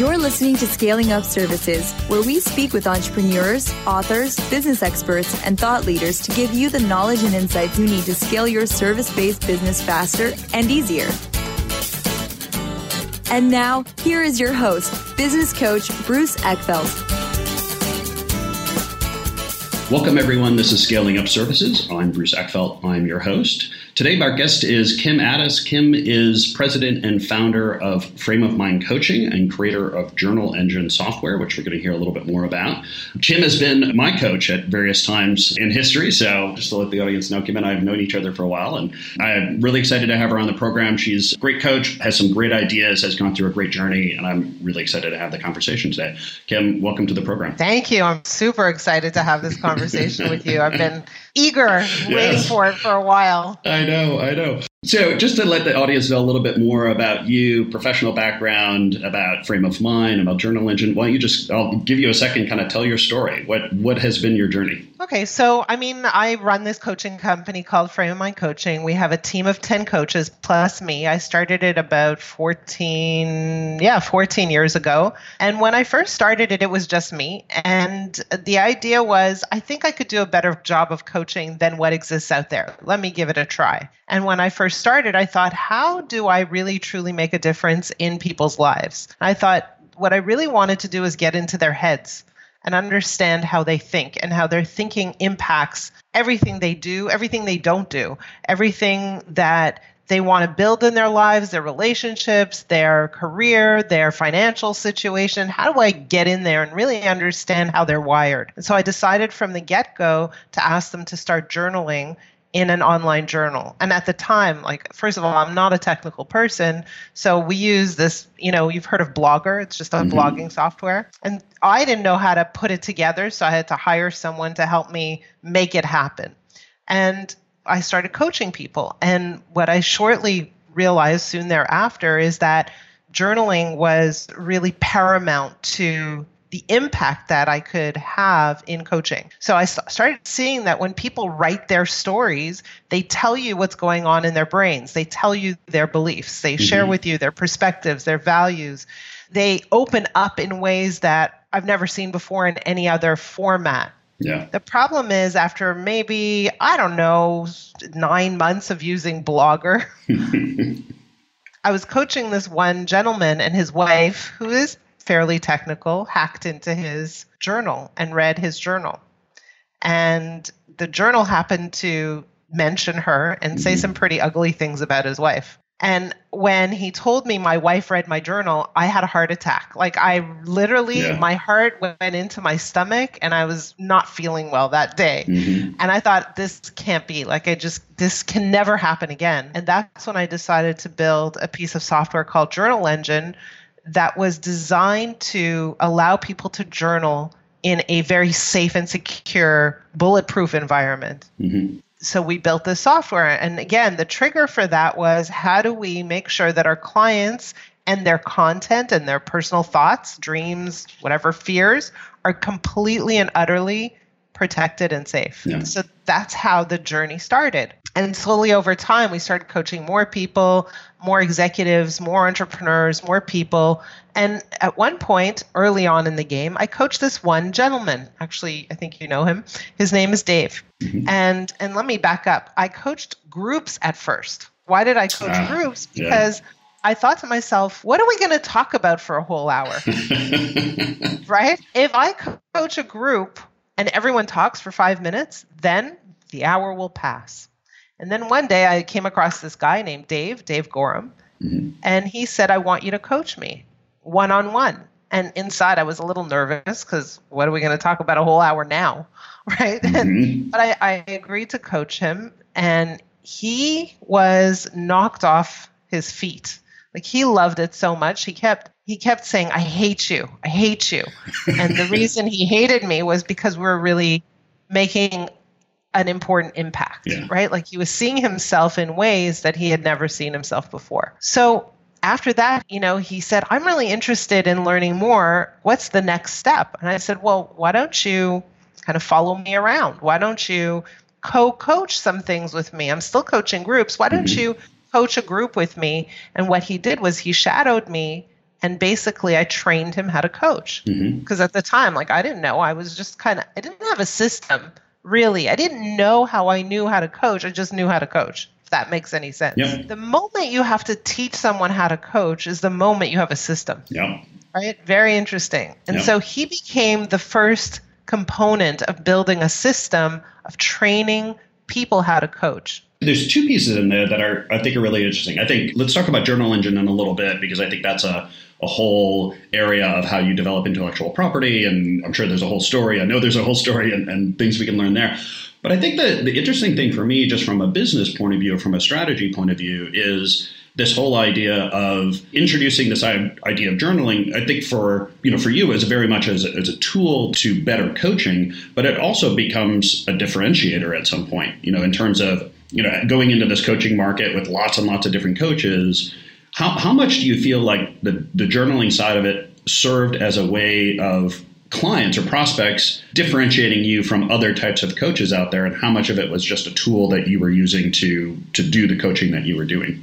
You're listening to Scaling Up Services, where we speak with entrepreneurs, authors, business experts, and thought leaders to give you the knowledge and insights you need to scale your service based business faster and easier. And now, here is your host, business coach Bruce Eckfeldt. Welcome, everyone. This is Scaling Up Services. I'm Bruce Eckfeldt. I'm your host. Today, our guest is Kim Ades. Kim is president and founder of Frame of Mind Coaching and creator of Journal Engine software, which we're going to hear a little bit more about. Kim has been my coach at various times in history. So, just to let the audience know, Kim and I have known each other for a while, and I'm really excited to have her on the program. She's a great coach, has some great ideas, has gone through a great journey, and I'm really excited to have the conversation today. Kim, welcome to the program. Thank you. I'm super excited to have this conversation with you. I've been eager, waiting for it for a while. I know, I know. So, just to let the audience know a little bit more about you, professional background, about frame of mind, about journal engine, why don't you just, I'll give you a second, kind of tell your story. What what has been your journey? Okay, so I mean, I run this coaching company called Frame of Mind Coaching. We have a team of 10 coaches plus me. I started it about 14, yeah, 14 years ago. And when I first started it, it was just me. And the idea was, I think I could do a better job of coaching than what exists out there. Let me give it a try. And when I first started, I thought, how do I really truly make a difference in people's lives? I thought, what I really wanted to do is get into their heads and understand how they think and how their thinking impacts everything they do, everything they don't do, everything that they want to build in their lives, their relationships, their career, their financial situation. How do I get in there and really understand how they're wired? And so I decided from the get go to ask them to start journaling in an online journal. And at the time, like, first of all, I'm not a technical person. So we use this, you know, you've heard of Blogger, it's just a mm-hmm. blogging software. And I didn't know how to put it together. So I had to hire someone to help me make it happen. And I started coaching people. And what I shortly realized soon thereafter is that journaling was really paramount to the impact that I could have in coaching. So I started seeing that when people write their stories, they tell you what's going on in their brains. They tell you their beliefs. They mm-hmm. share with you their perspectives, their values. They open up in ways that I've never seen before in any other format. Yeah. The problem is after maybe, I don't know, 9 months of using Blogger, I was coaching this one gentleman and his wife who is fairly technical, hacked into his journal and read his journal. And the journal happened to mention her and say some pretty ugly things about his wife. And when he told me my wife read my journal, I had a heart attack. Like I literally, yeah. my heart went into my stomach and I was not feeling well that day. Mm-hmm. And I thought, this can't be. Like I just, this can never happen again. And that's when I decided to build a piece of software called Journal Engine, that was designed to allow people to journal in a very safe and secure, bulletproof environment. Mm-hmm. So we built this software. And again, the trigger for that was how do we make sure that our clients and their content and their personal thoughts, dreams, whatever fears are completely and utterly protected and safe. Yeah. So that's how the journey started. And slowly over time, we started coaching more people, more executives, more entrepreneurs, more people. And at one point early on in the game, I coached this one gentleman. Actually, I think you know him. His name is Dave. Mm-hmm. And and let me back up. I coached groups at first. Why did I coach uh, groups? Because yeah. I thought to myself, what are we going to talk about for a whole hour? right? If I coach a group and everyone talks for 5 minutes, then the hour will pass. And then one day I came across this guy named Dave, Dave Gorham, mm-hmm. and he said, I want you to coach me one on one. And inside I was a little nervous because what are we going to talk about a whole hour now? Right. Mm-hmm. but I, I agreed to coach him, and he was knocked off his feet. Like he loved it so much. He kept he kept saying, I hate you. I hate you. and the reason he hated me was because we were really making an important impact, yeah. right? Like he was seeing himself in ways that he had never seen himself before. So after that, you know, he said, I'm really interested in learning more. What's the next step? And I said, Well, why don't you kind of follow me around? Why don't you co coach some things with me? I'm still coaching groups. Why don't mm-hmm. you coach a group with me? And what he did was he shadowed me and basically I trained him how to coach. Because mm-hmm. at the time, like I didn't know, I was just kind of I didn't have a system really. I didn't know how I knew how to coach. I just knew how to coach. If that makes any sense. Yep. The moment you have to teach someone how to coach is the moment you have a system. Yeah. Right? Very interesting. And yep. so he became the first component of building a system of training people how to coach. There's two pieces in there that are I think are really interesting. I think let's talk about Journal Engine in a little bit because I think that's a a whole area of how you develop intellectual property, and I'm sure there's a whole story. I know there's a whole story and, and things we can learn there. But I think that the interesting thing for me, just from a business point of view, from a strategy point of view, is this whole idea of introducing this idea of journaling i think for you know for you is very much as as a tool to better coaching but it also becomes a differentiator at some point you know in terms of you know, going into this coaching market with lots and lots of different coaches, how, how much do you feel like the, the journaling side of it served as a way of clients or prospects differentiating you from other types of coaches out there and how much of it was just a tool that you were using to to do the coaching that you were doing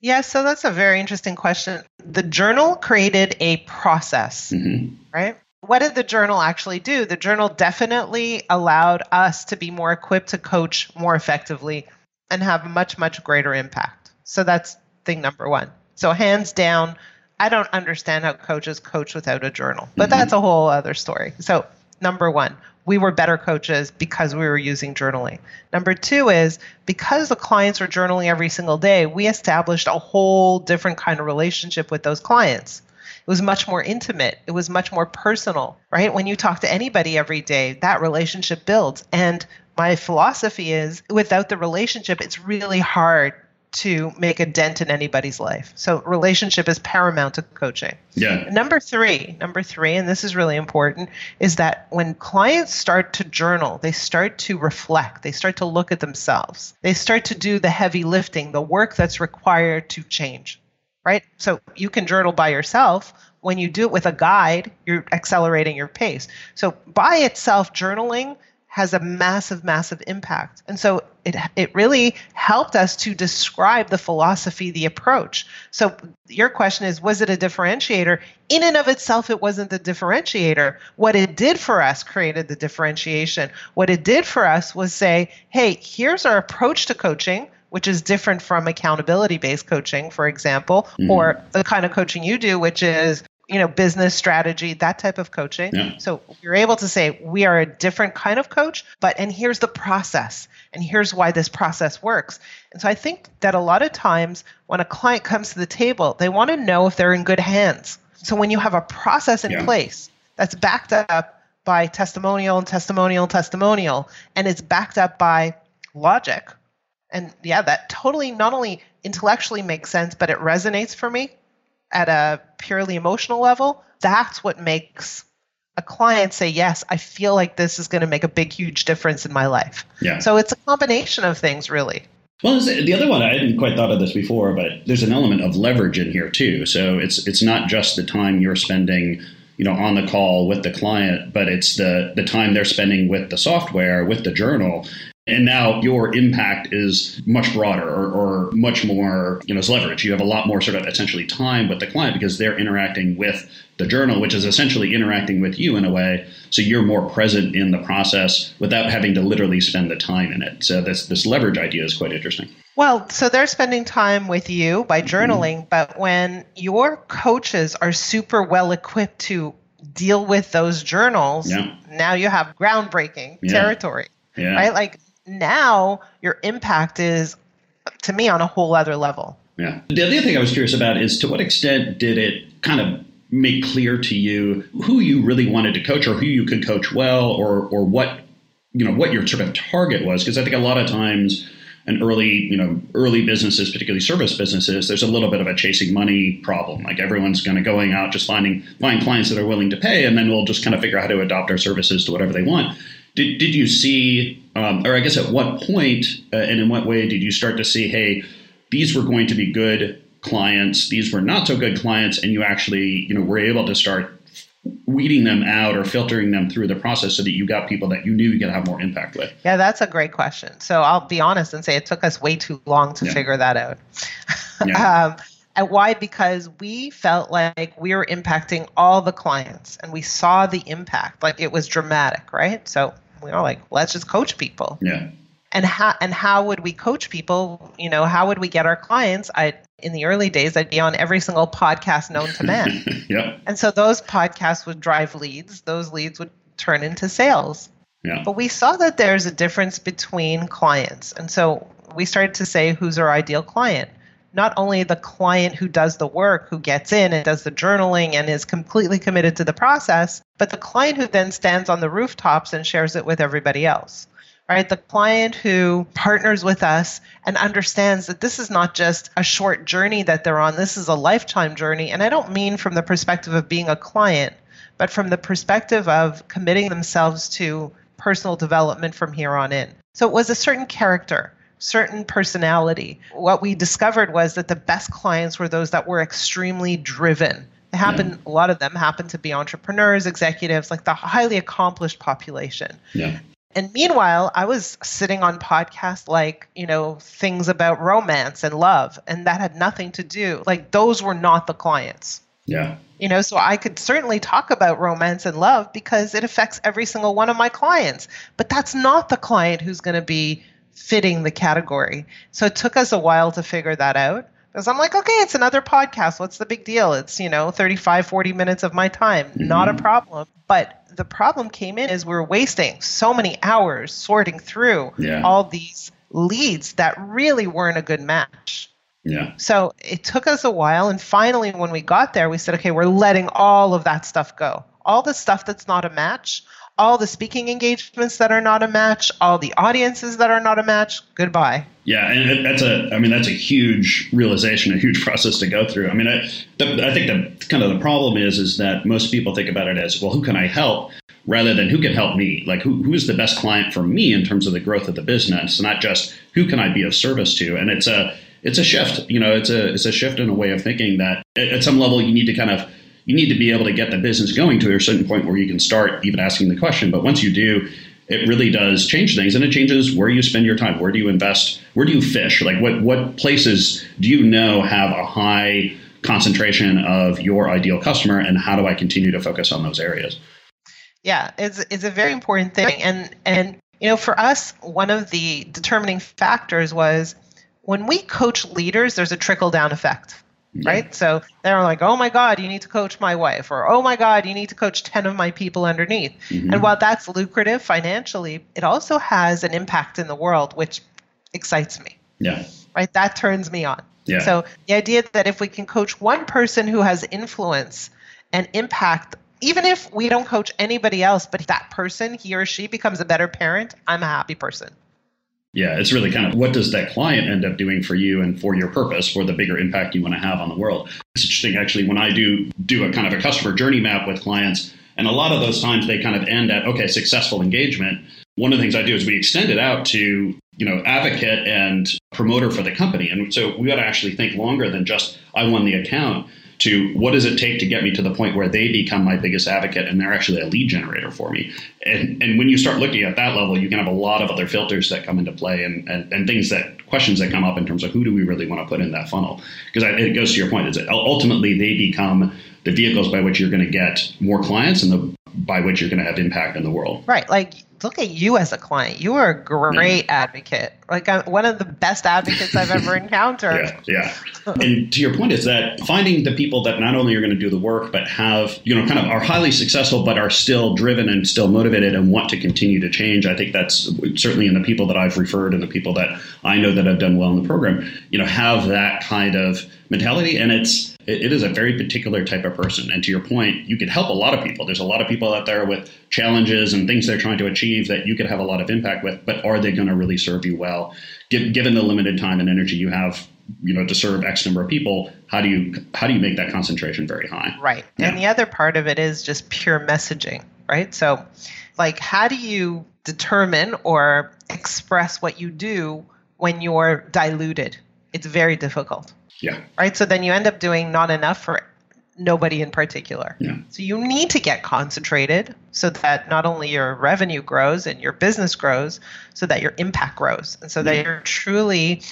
yeah so that's a very interesting question the journal created a process mm-hmm. right what did the journal actually do? The journal definitely allowed us to be more equipped to coach more effectively and have much, much greater impact. So that's thing number one. So, hands down, I don't understand how coaches coach without a journal, but mm-hmm. that's a whole other story. So, number one, we were better coaches because we were using journaling. Number two is because the clients were journaling every single day, we established a whole different kind of relationship with those clients. It was much more intimate. It was much more personal, right? When you talk to anybody every day, that relationship builds. And my philosophy is without the relationship, it's really hard to make a dent in anybody's life. So relationship is paramount to coaching. Yeah. Number 3, number 3 and this is really important is that when clients start to journal, they start to reflect, they start to look at themselves. They start to do the heavy lifting, the work that's required to change right? So you can journal by yourself. When you do it with a guide, you're accelerating your pace. So by itself, journaling has a massive, massive impact. And so it, it really helped us to describe the philosophy, the approach. So your question is, was it a differentiator? In and of itself, it wasn't the differentiator. What it did for us created the differentiation. What it did for us was say, hey, here's our approach to coaching which is different from accountability based coaching, for example, mm-hmm. or the kind of coaching you do, which is you know business strategy that type of coaching yeah. so you're able to say we are a different kind of coach but and here's the process and here's why this process works and so i think that a lot of times when a client comes to the table they want to know if they're in good hands so when you have a process in yeah. place that's backed up by testimonial and testimonial and testimonial and it's backed up by logic and yeah, that totally not only intellectually makes sense, but it resonates for me at a purely emotional level. That's what makes a client say, Yes, I feel like this is going to make a big, huge difference in my life. Yeah. So it's a combination of things, really. Well, the other one I hadn't quite thought of this before, but there's an element of leverage in here too. So it's it's not just the time you're spending, you know, on the call with the client, but it's the the time they're spending with the software, with the journal, and now your impact is much broader or, or, much more, you know, leverage. You have a lot more sort of essentially time with the client because they're interacting with the journal, which is essentially interacting with you in a way. So you're more present in the process without having to literally spend the time in it. So this this leverage idea is quite interesting. Well, so they're spending time with you by mm-hmm. journaling, mm-hmm. but when your coaches are super well equipped to deal with those journals, yeah. now you have groundbreaking yeah. territory. Yeah. Right? Like now your impact is to me on a whole other level. Yeah. The other thing I was curious about is to what extent did it kind of make clear to you who you really wanted to coach or who you could coach well or or what you know what your sort of target was because I think a lot of times and early, you know, early businesses, particularly service businesses, there's a little bit of a chasing money problem. Like everyone's kind of going out just finding find clients that are willing to pay, and then we'll just kind of figure out how to adopt our services to whatever they want. Did, did you see, um, or I guess at what point uh, and in what way did you start to see, hey, these were going to be good clients, these were not so good clients, and you actually, you know, were able to start weeding them out or filtering them through the process so that you got people that you knew you could have more impact with? Yeah, that's a great question. So I'll be honest and say it took us way too long to yeah. figure that out. Yeah. um, And why? Because we felt like we were impacting all the clients and we saw the impact. Like it was dramatic, right? So we were like, let's just coach people. Yeah. And how and how would we coach people? You know, how would we get our clients? I in the early days, I'd be on every single podcast known to man. yeah. And so those podcasts would drive leads. Those leads would turn into sales. Yeah. But we saw that there's a difference between clients. And so we started to say who's our ideal client. Not only the client who does the work, who gets in and does the journaling and is completely committed to the process, but the client who then stands on the rooftops and shares it with everybody else. Right? The client who partners with us and understands that this is not just a short journey that they're on, this is a lifetime journey. And I don't mean from the perspective of being a client, but from the perspective of committing themselves to personal development from here on in. So it was a certain character, certain personality. What we discovered was that the best clients were those that were extremely driven. They happen yeah. a lot of them happen to be entrepreneurs, executives, like the highly accomplished population. Yeah. And meanwhile, I was sitting on podcasts like, you know, things about romance and love, and that had nothing to do. Like those were not the clients. Yeah. You know, so I could certainly talk about romance and love because it affects every single one of my clients. But that's not the client who's going to be fitting the category. So it took us a while to figure that out. Because I'm like, okay, it's another podcast. What's the big deal? It's, you know, 35, 40 minutes of my time. Mm-hmm. Not a problem. But the problem came in is we're wasting so many hours sorting through yeah. all these leads that really weren't a good match. Yeah. So it took us a while. And finally, when we got there, we said, okay, we're letting all of that stuff go. All the stuff that's not a match, all the speaking engagements that are not a match, all the audiences that are not a match, goodbye. Yeah, and that's a, I mean, that's a huge realization, a huge process to go through. I mean, I, the, I think the kind of the problem is, is that most people think about it as, well, who can I help? Rather than who can help me, like who, who is the best client for me in terms of the growth of the business, not just who can I be of service to. And it's a, it's a shift. You know, it's a it's a shift in a way of thinking that at some level you need to kind of you need to be able to get the business going to a certain point where you can start even asking the question. But once you do, it really does change things, and it changes where you spend your time. Where do you invest? Where do you fish? Like what what places do you know have a high concentration of your ideal customer, and how do I continue to focus on those areas? Yeah, it's it's a very important thing, and and you know for us one of the determining factors was when we coach leaders, there's a trickle down effect. Yeah. Right. So they're like, oh my God, you need to coach my wife, or oh my God, you need to coach 10 of my people underneath. Mm-hmm. And while that's lucrative financially, it also has an impact in the world, which excites me. Yeah. Right. That turns me on. Yeah. So the idea that if we can coach one person who has influence and impact, even if we don't coach anybody else, but that person, he or she becomes a better parent, I'm a happy person. Yeah, it's really kind of what does that client end up doing for you and for your purpose for the bigger impact you want to have on the world. It's interesting actually when I do do a kind of a customer journey map with clients, and a lot of those times they kind of end at okay, successful engagement. One of the things I do is we extend it out to you know advocate and promoter for the company, and so we got to actually think longer than just I won the account to what does it take to get me to the point where they become my biggest advocate and they're actually a lead generator for me. And, and when you start looking at that level, you can have a lot of other filters that come into play and, and, and things that questions that come up in terms of who do we really want to put in that funnel? Because it goes to your point, is that ultimately they become the vehicles by which you're going to get more clients and the by which you're going to have impact in the world. Right. Like look at you as a client. You are a great yeah. advocate. Like I'm one of the best advocates I've ever encountered. Yeah, yeah. and to your point is that finding the people that not only are going to do the work, but have you know kind of are highly successful, but are still driven and still motivated and want to continue to change. I think that's certainly in the people that I've referred and the people that I know that have done well in the program. You know, have that kind of mentality, and it's it is a very particular type of person. And to your point, you could help a lot of people. There's a lot of people out there with challenges and things they're trying to achieve that you could have a lot of impact with, but are they going to really serve you well? Given the limited time and energy you have, you know, to serve X number of people, how do you how do you make that concentration very high? Right. Yeah. And the other part of it is just pure messaging, right? So like how do you determine or express what you do when you're diluted? It's very difficult. Yeah. Right. So then you end up doing not enough for nobody in particular. Yeah. So you need to get concentrated so that not only your revenue grows and your business grows, so that your impact grows and so that you're truly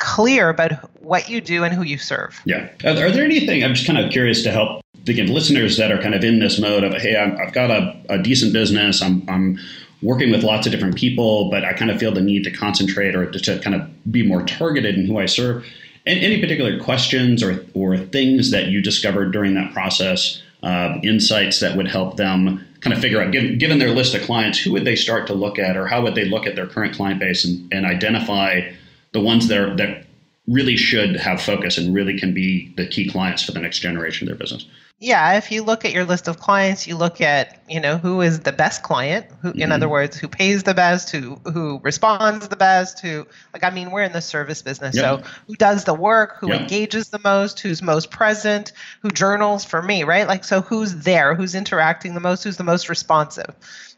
clear about what you do and who you serve. Yeah. Are, are there anything, I'm just kind of curious to help, again, listeners that are kind of in this mode of, hey, i have got a, a decent business, I'm, I'm working with lots of different people, but I kind of feel the need to concentrate or to, to kind of be more targeted in who I serve. Any particular questions or, or things that you discovered during that process, uh, insights that would help them kind of figure out, given, given their list of clients, who would they start to look at or how would they look at their current client base and, and identify the ones that, are, that really should have focus and really can be the key clients for the next generation of their business? Yeah if you look at your list of clients you look at you know who is the best client who mm-hmm. in other words who pays the best who who responds the best who like i mean we're in the service business yep. so who does the work who yep. engages the most who's most present who journals for me right like so who's there who's interacting the most who's the most responsive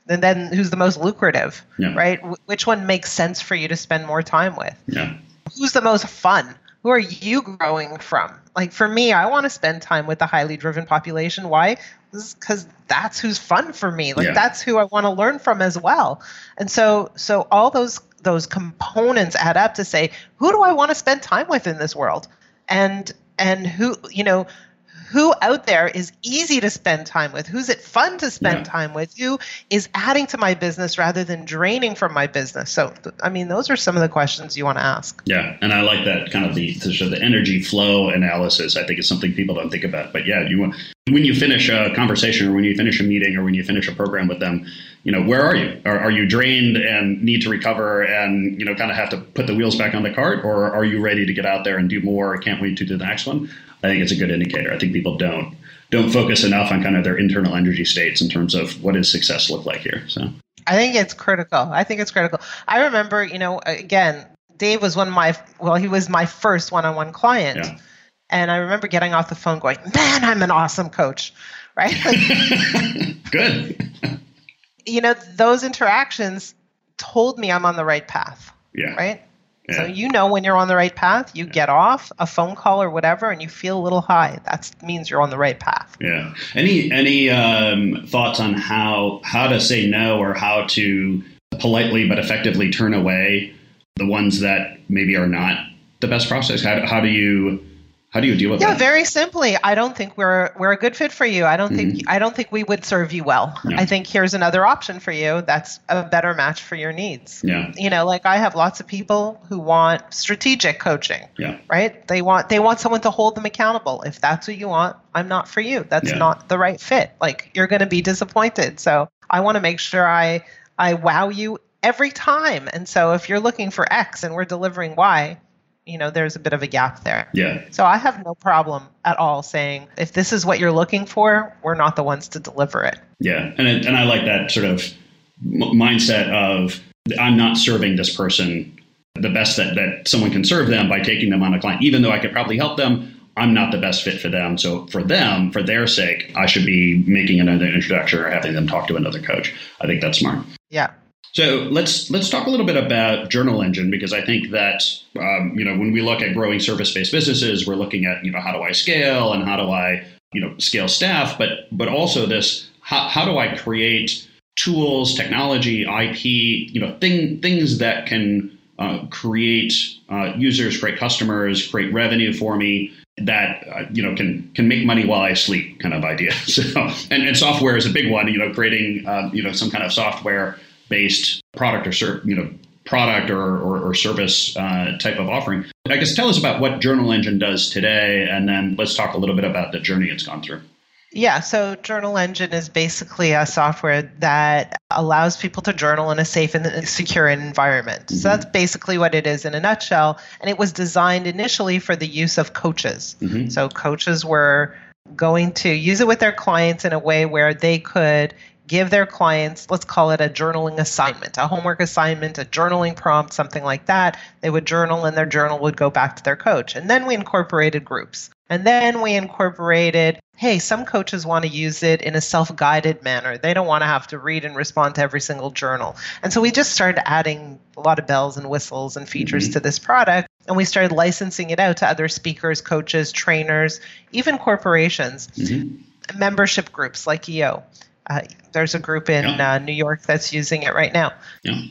and then who's the most lucrative yeah. right which one makes sense for you to spend more time with yeah who's the most fun who are you growing from? Like for me, I want to spend time with the highly driven population. Why? Because that's who's fun for me. Like yeah. that's who I want to learn from as well. And so, so all those those components add up to say, who do I want to spend time with in this world? And and who you know who out there is easy to spend time with? Who's it fun to spend yeah. time with? Who is adding to my business rather than draining from my business? So, I mean, those are some of the questions you want to ask. Yeah, and I like that kind of the the energy flow analysis. I think it's something people don't think about. But yeah, you want when you finish a conversation or when you finish a meeting or when you finish a program with them, you know, where are you? Are, are you drained and need to recover and you know kind of have to put the wheels back on the cart, or are you ready to get out there and do more? Can't wait to do the next one. I think it's a good indicator. I think people don't don't focus enough on kind of their internal energy states in terms of what does success look like here. So I think it's critical. I think it's critical. I remember, you know, again, Dave was one of my well, he was my first one-on-one client. Yeah. And I remember getting off the phone going, "Man, I'm an awesome coach." Right? Like, good. you know, those interactions told me I'm on the right path. Yeah. Right? Yeah. So you know when you're on the right path, you get off a phone call or whatever, and you feel a little high. That means you're on the right path. Yeah. Any any um, thoughts on how how to say no or how to politely but effectively turn away the ones that maybe are not the best process? How, how do you how do you deal with yeah, that? Yeah, very simply, I don't think we're we're a good fit for you. I don't mm-hmm. think I don't think we would serve you well. Yeah. I think here's another option for you that's a better match for your needs. Yeah. You know, like I have lots of people who want strategic coaching. Yeah. Right? They want they want someone to hold them accountable. If that's what you want, I'm not for you. That's yeah. not the right fit. Like you're going to be disappointed. So, I want to make sure I I wow you every time. And so if you're looking for X and we're delivering Y, you know there's a bit of a gap there. Yeah. So i have no problem at all saying if this is what you're looking for we're not the ones to deliver it. Yeah. And, it, and i like that sort of mindset of i'm not serving this person the best that, that someone can serve them by taking them on a client. Even though i could probably help them i'm not the best fit for them. So for them for their sake i should be making another introduction or having them talk to another coach. I think that's smart. Yeah so let's let's talk a little bit about Journal Engine because I think that um, you know when we look at growing service-based businesses, we're looking at you know how do I scale and how do I you know scale staff, but but also this how, how do I create tools, technology, IP, you know thing things that can uh, create uh, users, create customers, create revenue for me that uh, you know can can make money while I sleep kind of idea. So and, and software is a big one. You know, creating uh, you know some kind of software based product or ser- you know product or, or, or service uh, type of offering. I guess tell us about what Journal Engine does today, and then let's talk a little bit about the journey it's gone through. Yeah, so Journal Engine is basically a software that allows people to journal in a safe and secure environment. Mm-hmm. So that's basically what it is in a nutshell. And it was designed initially for the use of coaches. Mm-hmm. So coaches were going to use it with their clients in a way where they could give their clients, let's call it a journaling assignment, a homework assignment, a journaling prompt, something like that. They would journal and their journal would go back to their coach. And then we incorporated groups. And then we incorporated hey, some coaches want to use it in a self guided manner. They don't want to have to read and respond to every single journal. And so we just started adding a lot of bells and whistles and features mm-hmm. to this product. And we started licensing it out to other speakers, coaches, trainers, even corporations, mm-hmm. membership groups like EO. Uh, there's a group in yeah. uh, New York that's using it right now. Yeah.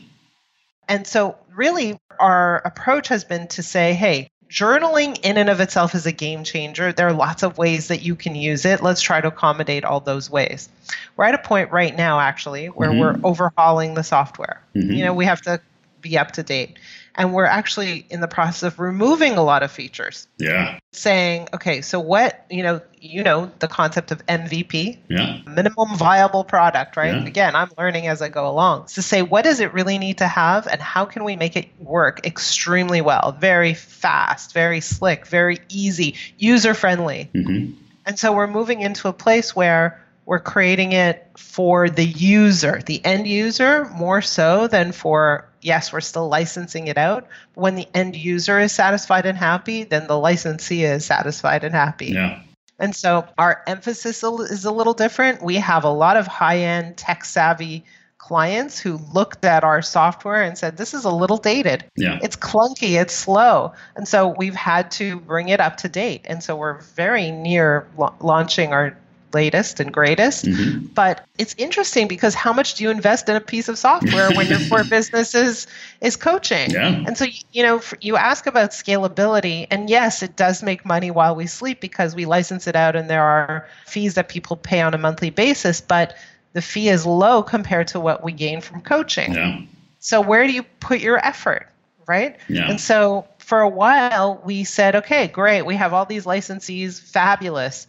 And so, really, our approach has been to say, hey, journaling in and of itself is a game changer. There are lots of ways that you can use it. Let's try to accommodate all those ways. We're at a point right now, actually, where mm-hmm. we're overhauling the software. Mm-hmm. You know, we have to be up to date and we're actually in the process of removing a lot of features. Yeah. Saying, okay, so what, you know, you know the concept of MVP, yeah. minimum viable product, right? Yeah. Again, I'm learning as I go along. to say what does it really need to have and how can we make it work extremely well, very fast, very slick, very easy, user friendly. Mm-hmm. And so we're moving into a place where we're creating it for the user, the end user, more so than for yes, we're still licensing it out. When the end user is satisfied and happy, then the licensee is satisfied and happy. Yeah. And so our emphasis is a little different. We have a lot of high end, tech savvy clients who looked at our software and said, This is a little dated. Yeah. It's clunky, it's slow. And so we've had to bring it up to date. And so we're very near la- launching our latest and greatest. Mm-hmm. But it's interesting because how much do you invest in a piece of software when your core business is is coaching? Yeah. And so you know you ask about scalability, and yes, it does make money while we sleep because we license it out, and there are fees that people pay on a monthly basis, but the fee is low compared to what we gain from coaching. Yeah. So where do you put your effort, right? Yeah. And so for a while we said, okay, great, we have all these licensees, fabulous,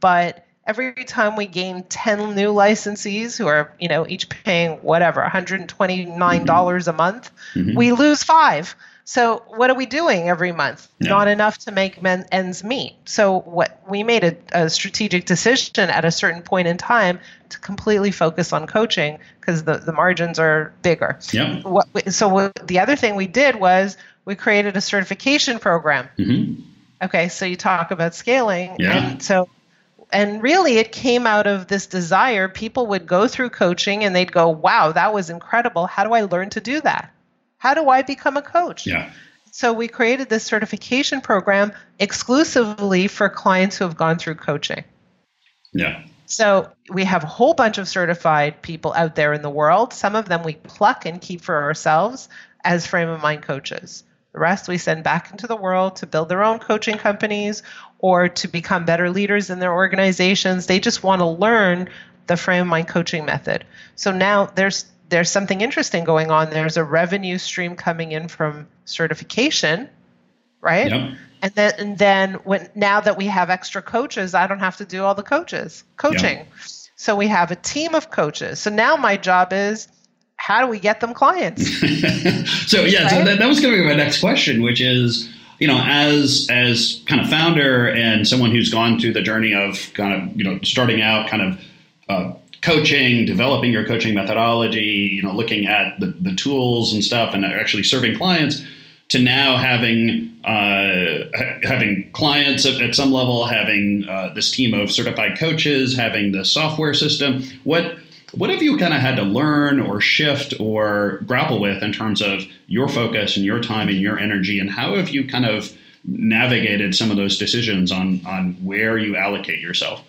but every time we gain 10 new licensees who are you know each paying whatever $129 mm-hmm. a month mm-hmm. we lose five so what are we doing every month not enough to make men ends meet so what we made a, a, strategic decision at a certain point in time to completely focus on coaching because the, the margins are bigger yeah. what, so what, the other thing we did was we created a certification program mm-hmm. Okay, so you talk about scaling. Yeah. And so and really it came out of this desire. People would go through coaching and they'd go wow that was incredible. How do i learn to do that? How do i become a coach? Yeah. So we created this certification program exclusively for clients who have gone through coaching. Yeah. So we have a whole bunch of certified people out there in the world. Some of them we pluck and keep for ourselves as frame of mind coaches. The rest we send back into the world to build their own coaching companies or to become better leaders in their organizations. They just want to learn the frame of mind coaching method. So now there's there's something interesting going on. There's a revenue stream coming in from certification, right? Yep. And then and then when now that we have extra coaches, I don't have to do all the coaches coaching. Yep. So we have a team of coaches. So now my job is how do we get them clients? so yeah, right? so that, that was going to be my next question, which is you know, as as kind of founder and someone who's gone through the journey of kind of you know starting out, kind of uh, coaching, developing your coaching methodology, you know, looking at the, the tools and stuff, and actually serving clients, to now having uh, having clients at, at, some level, having uh, this team of certified coaches, having the software system. What what have you kind of had to learn or shift or grapple with in terms of your focus and your time and your energy? And how have you kind of navigated some of those decisions on, on where you allocate yourself?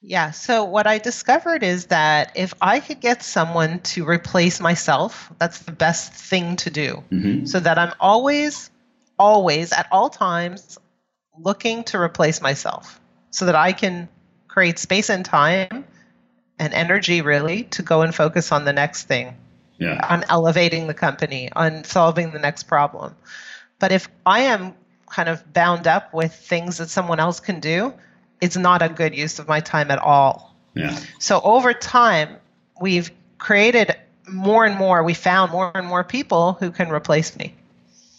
Yeah. So what I discovered is that if I could get someone to replace myself, that's the best thing to do. Mm-hmm. So that I'm always, always at all times looking to replace myself so that I can create space and time and energy really to go and focus on the next thing yeah. on elevating the company on solving the next problem but if i am kind of bound up with things that someone else can do it's not a good use of my time at all yeah. so over time we've created more and more we found more and more people who can replace me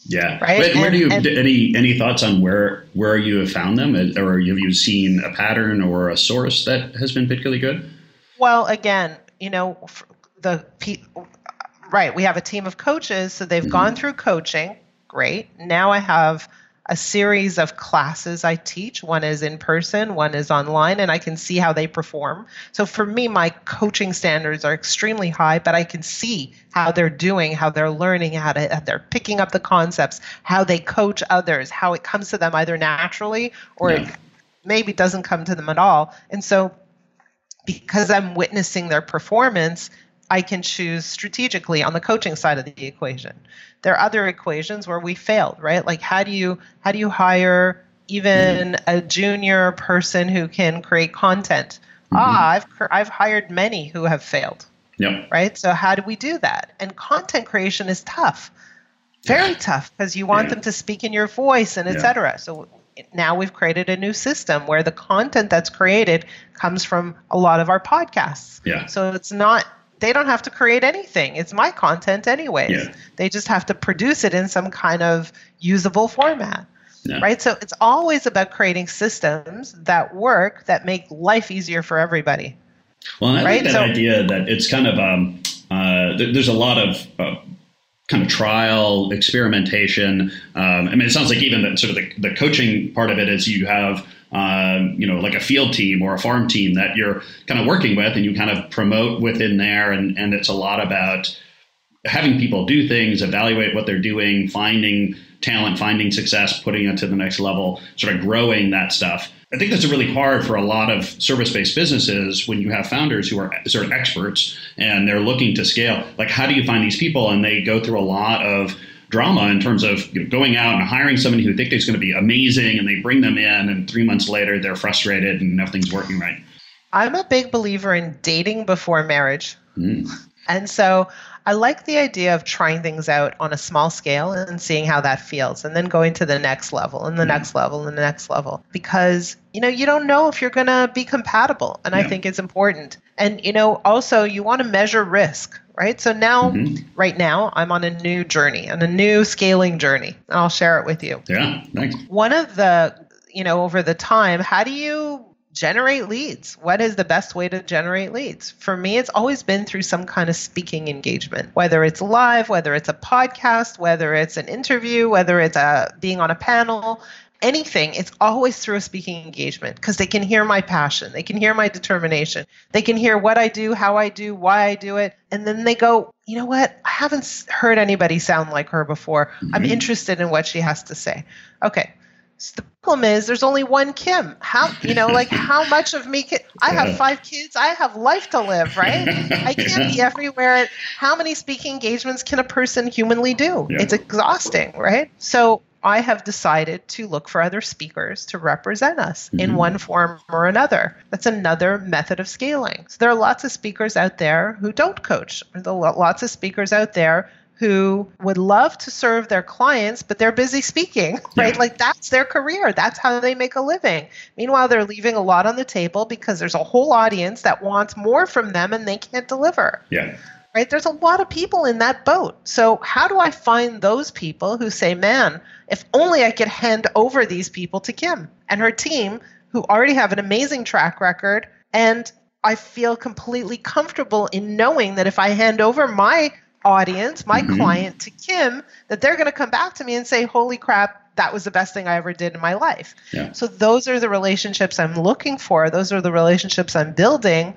yeah. Right. Where, where and, do you and, any any thoughts on where where you have found them, or have you seen a pattern or a source that has been particularly good? Well, again, you know, the right, we have a team of coaches, so they've mm-hmm. gone through coaching. Great. Now I have a series of classes I teach. One is in person, one is online, and I can see how they perform. So for me, my coaching standards are extremely high, but I can see how they're doing, how they're learning, how, to, how they're picking up the concepts, how they coach others, how it comes to them either naturally or yeah. it maybe doesn't come to them at all. And so because I'm witnessing their performance, I can choose strategically on the coaching side of the equation. There are other equations where we failed, right? Like how do you how do you hire even a junior person who can create content? Mm-hmm. Ah, I've I've hired many who have failed. Yep. Right? So how do we do that? And content creation is tough. Very yeah. tough because you want yeah. them to speak in your voice and etc. Yeah. So now we've created a new system where the content that's created comes from a lot of our podcasts. Yeah. So it's not they don't have to create anything. It's my content anyways. Yeah. They just have to produce it in some kind of usable format. Yeah. Right? So it's always about creating systems that work that make life easier for everybody. Well, I right? that so, idea that it's kind of um, uh, there's a lot of uh, kind of trial experimentation. Um, I mean, it sounds like even the sort of the, the coaching part of it is you have um, you know like a field team or a farm team that you're kind of working with, and you kind of promote within there, and and it's a lot about having people do things, evaluate what they're doing, finding talent, finding success, putting it to the next level, sort of growing that stuff. I think that's really hard for a lot of service based businesses when you have founders who are sort of experts and they're looking to scale. Like, how do you find these people? And they go through a lot of drama in terms of you know, going out and hiring somebody who think is going to be amazing and they bring them in and three months later they're frustrated and nothing's working right. I'm a big believer in dating before marriage. Mm. And so I like the idea of trying things out on a small scale and seeing how that feels, and then going to the next level and the mm next level and the next level because you know you don't know if you're going to be compatible, and yeah. I think it's important. And you know, also you want to measure risk, right? So now, mm-hmm. right now, I'm on a new journey, and a new scaling journey, and I'll share it with you. Yeah, thanks. One of the you know over the time, how do you generate leads. What is the best way to generate leads? For me, it's always been through some kind of speaking engagement, whether it's live, whether it's a podcast, whether it's an interview, whether it's a being on a panel, anything. It's always through a speaking engagement because they can hear my passion, they can hear my determination, they can hear what I do, how I do, why I do it, and then they go, you know what? I haven't heard anybody sound like her before. Mm-hmm. I'm interested in what she has to say. Okay, the problem is there's only one Kim. How you know, like how much of me can I have five kids, I have life to live, right? I can't be everywhere. How many speaking engagements can a person humanly do? Yeah. It's exhausting, right? So I have decided to look for other speakers to represent us mm-hmm. in one form or another. That's another method of scaling. So there are lots of speakers out there who don't coach. There are lots of speakers out there who would love to serve their clients, but they're busy speaking, right? Yeah. Like that's their career. That's how they make a living. Meanwhile, they're leaving a lot on the table because there's a whole audience that wants more from them and they can't deliver. Yeah. Right? There's a lot of people in that boat. So, how do I find those people who say, man, if only I could hand over these people to Kim and her team who already have an amazing track record and I feel completely comfortable in knowing that if I hand over my audience, my mm-hmm. client, to Kim, that they're going to come back to me and say, holy crap, that was the best thing I ever did in my life. Yeah. So those are the relationships I'm looking for. Those are the relationships I'm building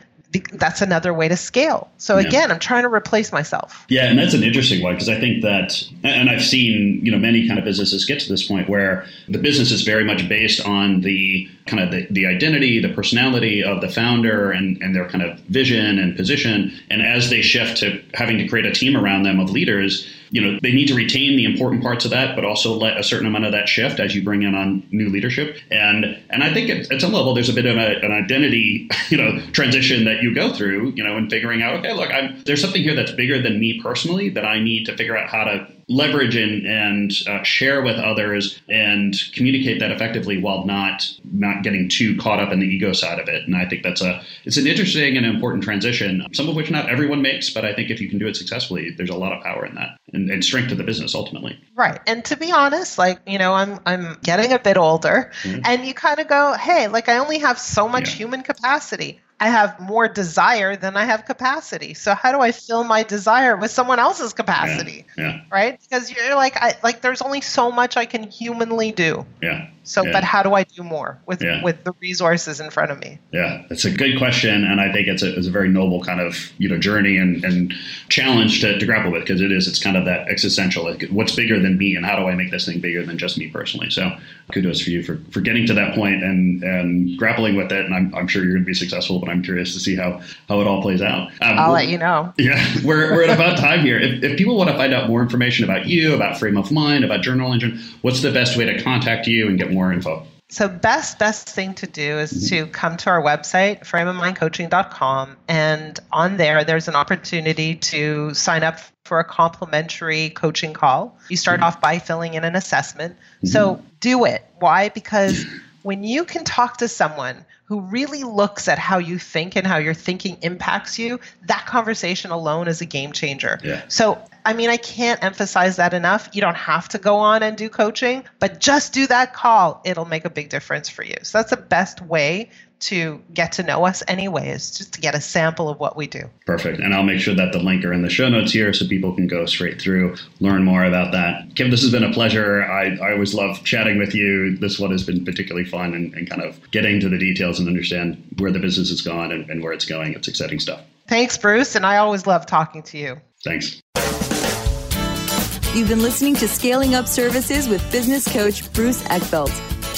that's another way to scale. So again, yeah. I'm trying to replace myself. Yeah, and that's an interesting one because I think that, and I've seen you know many kind of businesses get to this point where the business is very much based on the kind of the, the identity, the personality of the founder, and and their kind of vision and position. And as they shift to having to create a team around them of leaders, you know they need to retain the important parts of that, but also let a certain amount of that shift as you bring in on new leadership. And and I think at, at some level there's a bit of a, an identity you know transition that you go through, you know, in figuring out okay, look, I'm, there's something here that's bigger than me personally that I need to figure out how to leverage and, and uh, share with others and communicate that effectively while not not getting too caught up in the ego side of it. And I think that's a it's an interesting and important transition, some of which not everyone makes, but I think if you can do it successfully, there's a lot of power in that and, and strength to the business ultimately. Right. And to be honest, like, you know, I'm I'm getting a bit older mm-hmm. and you kind of go, hey, like I only have so much yeah. human capacity. I have more desire than I have capacity. So how do I fill my desire with someone else's capacity? Yeah. yeah. Right? Because you're like I like there's only so much I can humanly do. Yeah. So, Yeah. but how do I do more with Yeah. with the resources in front of me? Yeah, it's a good question, and I think it's a, it's a very noble kind of you know journey and, and challenge to, to grapple with because it is it's kind of that existential like what's bigger than me and how do I make this thing bigger than just me personally. So kudos for you for, for getting to that point and and grappling with it, and I'm, I'm sure you're going to be successful. But I'm curious to see how how it all plays out. Um, I'll let you know. Yeah, we're, we're at about time here. If, if people want to find out more information about you, about Frame of Mind, about Journal Engine, what's the best way to contact you and get more info? So best best thing to do is to come to our website frameofmindcoaching.com and on there there's an opportunity to sign up for a complimentary coaching call. You start mm-hmm. off by filling in an assessment. So mm-hmm. do it. Why? Because when you can talk to someone who really looks at how you think and how your thinking impacts you, that conversation alone is a game changer. Yeah. So, I mean, I can't emphasize that enough. You don't have to go on and do coaching, but just do that call. It'll make a big difference for you. So, that's the best way to get to know us, anyway, is just to get a sample of what we do. Perfect. And I'll make sure that the link are in the show notes here so people can go straight through, learn more about that. Kim, this has been a pleasure. I, I always love chatting with you. This one has been particularly fun and, and kind of getting to the details and understand where the business has gone and, and where it's going. It's exciting stuff. Thanks, Bruce. And I always love talking to you. Thanks. You've been listening to Scaling Up Services with business coach Bruce Eckfeldt.